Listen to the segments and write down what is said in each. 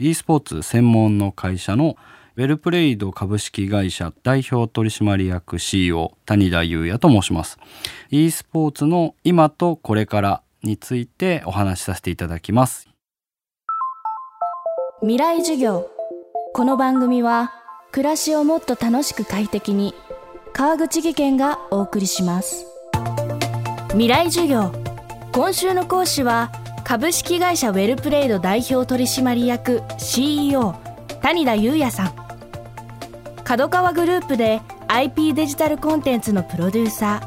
e スポーツ専門の会社のウェルプレイド株式会社代表取締役 CEO 谷田裕也と申します。e スポーツの今とこれからについてお話しさせていただきます。未来授業。この番組は暮らしをもっと楽しく快適に川口義賢がお送りします。未来授業。今週の講師は株式会社ウェルプレイド代表取締役 CEO 谷田裕也さん。角川グループで IP デジタルコンテンツのプロデューサ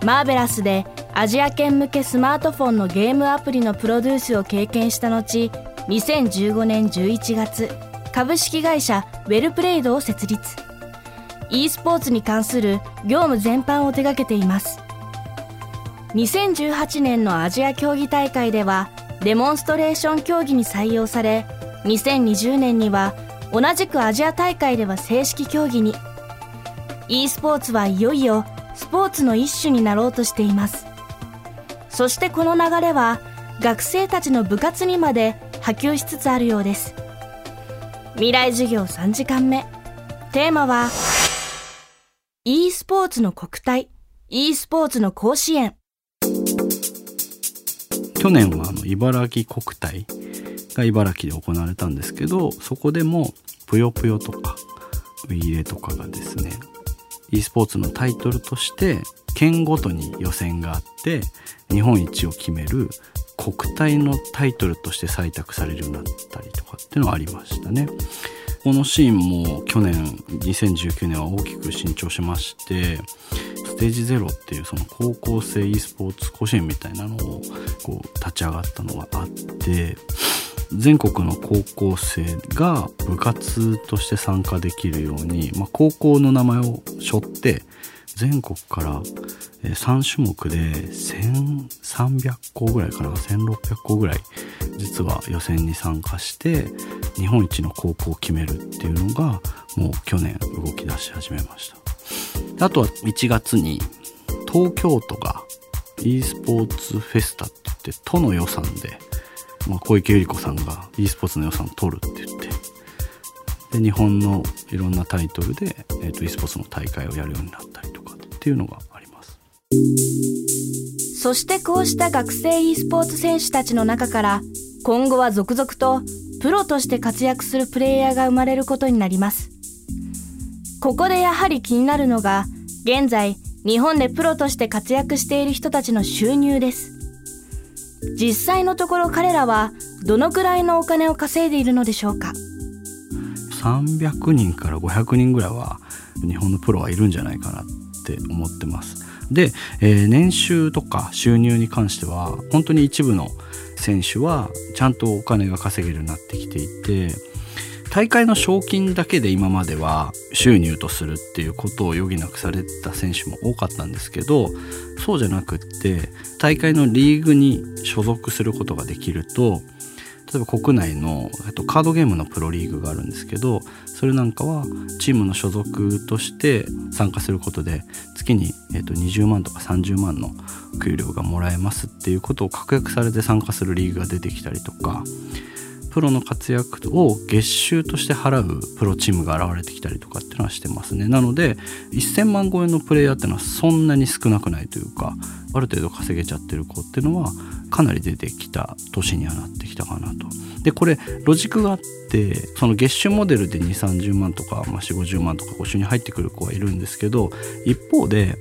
ー。マーベラスでアジア圏向けスマートフォンのゲームアプリのプロデュースを経験した後2015年11月株式会社ウェルプレイドを設立。e スポーツに関する業務全般を手掛けています。2018年のアジア競技大会ではデモンストレーション競技に採用され2020年には同じくアジア大会では正式競技に。e スポーツはいよいよスポーツの一種になろうとしています。そしてこの流れは学生たちの部活にまで波及しつつあるようです。未来授業3時間目。テーマは e スポーツの国体 e スポーツの甲子園。去年はあの茨城国体が茨城で行われたんですけどそこでもぷよぷよとかウィーレとかがですね e スポーツのタイトルとして県ごとに予選があって日本一を決める国体のタイトルとして採択されるようになったりとかっていうのはありましたね。このシーンも去年2019年は大きく伸長しましてステージゼロっていうその高校生 e スポーツ甲子園みたいなのをこう立ち上がったのがあって全国の高校生が部活として参加できるように、まあ、高校の名前を背負って全国から3種目で1300校ぐらいかな1600校ぐらい実は予選に参加して日本一の高校を決めるっていうのがもう去年動き出し始めました。あとは1月に東京都が e スポーツフェスタって言って都の予算で、まあ、小池百合子さんが e スポーツの予算を取るって言ってで日本のいろんなタイトルで、えーと、e スポーツの大会をやるようになったりとかっていうのがあります。そしてこうした学生 e スポーツ選手たちの中から今後は続々とプロとして活躍するプレイヤーが生まれることになります。ここでやはり気になるのが現在日本でプロとして活躍している人たちの収入です。実際のところ彼らはどのくらいのお金を稼いでいるのでしょうか？300人から500人ぐらいは日本のプロはいるんじゃないかな。って思ってます。で、えー、年収とか収入に関しては本当に一部の選手はちゃんとお金が稼げるようになってきていて大会の賞金だけで今までは収入とするっていうことを余儀なくされた選手も多かったんですけどそうじゃなくって大会のリーグに所属することができると例えば国内のとカードゲームのプロリーグがあるんですけどそれなんかはチームの所属として参加することで月に、えっ、と20万とか30万の給料がもらえますっていうことを確約されて参加するリーグが出てきたりとかプロの活躍を月収として払うプロチームが現れてきたりとかっていうのはしてますねなので1000万超えのプレイヤーっていうのはそんなに少なくないというかある程度稼げちゃってる子っていうのはかなり出てきた年にはなってきたかなと。でこれロジックがあってその月収モデルで2 3 0万とか、まあ、4 5 0万とか募集に入ってくる子はいるんですけど一方で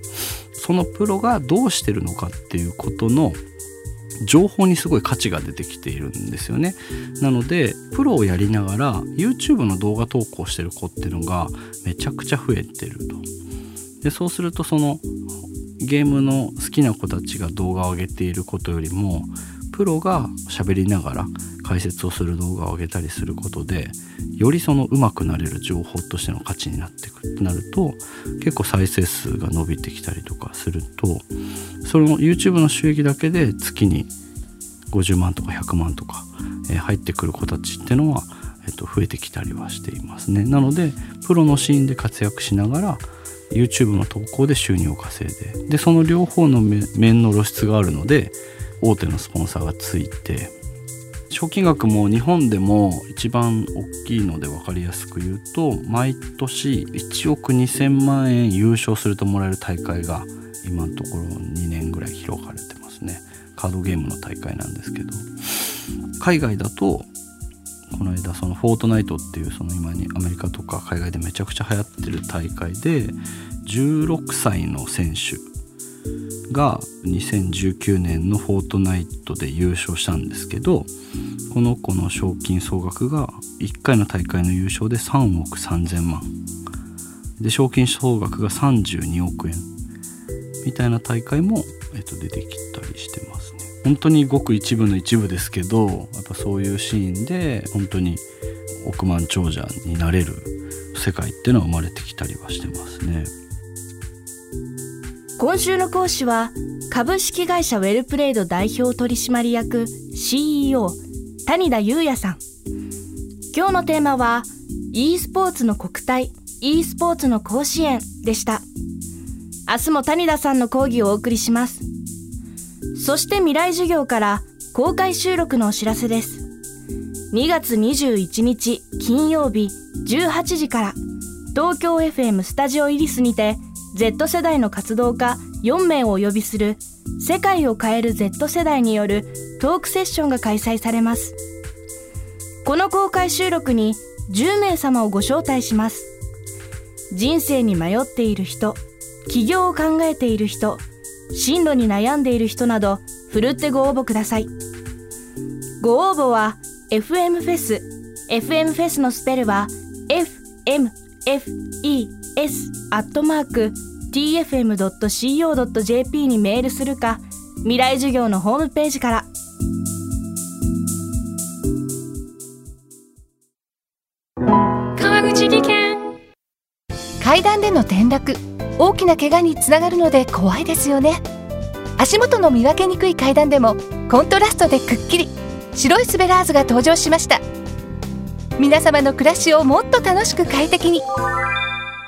そのプロがどうしてるのかっていうことの情報にすごい価値が出てきているんですよね。なのでプロをやりながら YouTube の動画投稿してる子っていうのがめちゃくちゃ増えてると。でそうするとそのゲームの好きな子たちが動画を上げていることよりもプロが喋りながら解説をする動画を上げたりすることでよりその上手くなれる情報としての価値になってくってなると結構再生数が伸びてきたりとかするとその YouTube の収益だけで月に50万とか100万とか、え入ってくる子たちってのは、えっと、増えてきたりはしていますね。なのでプロのシーンで活躍しながら YouTube の投稿で収入を稼いででその両方の面の露出があるので大手のスポンサーがついて賞金額も日本でも一番大きいので分かりやすく言うと毎年1億2,000万円優勝するともらえる大会が今のところ2年ぐらい広がれてますね。カードゲームの大会なんですけど。海外だとこの間そのフォートナイトっていうその今にアメリカとか海外でめちゃくちゃ流行ってる大会で16歳の選手が2019年のフォートナイトで優勝したんですけどこの子の賞金総額が1回の大会の優勝で3億3000万で賞金総額が32億円みたいな大会も、えっと、出てきたりしてますね。本当にごく一部の一部ですけどやっぱそういうシーンで本当に億万長者になれる世界っていうのは生まれてきたりはしてますね。今週の講師は株式会社ウェルプレイド代表取締役 CEO 谷田裕也さん。今日のテーマは e スポーツの国体 e スポーツの甲子園でした。明日も谷田さんの講義をお送りします。そして未来授業から公開収録のお知らせです。2月21日金曜日18時から東京 FM スタジオイリスにて Z 世代の活動家4名をお呼びする世界を変える Z 世代によるトークセッションが開催されます。この公開収録に10名様をご招待します。人生に迷っている人、起業を考えている人、進路に悩んでいる人など、ふるってご応募ください。ご応募は FM フェス、FM フェスのスペルは FMFE アットマーク tfm.co.jp にメールするか未来授業のホームページから。川口技研。階段での転落大きな怪我につながるので怖いですよね。足元の見分けにくい階段でもコントラストでくっきり白いスベラーズが登場しました。皆様の暮らしをもっと楽しく快適に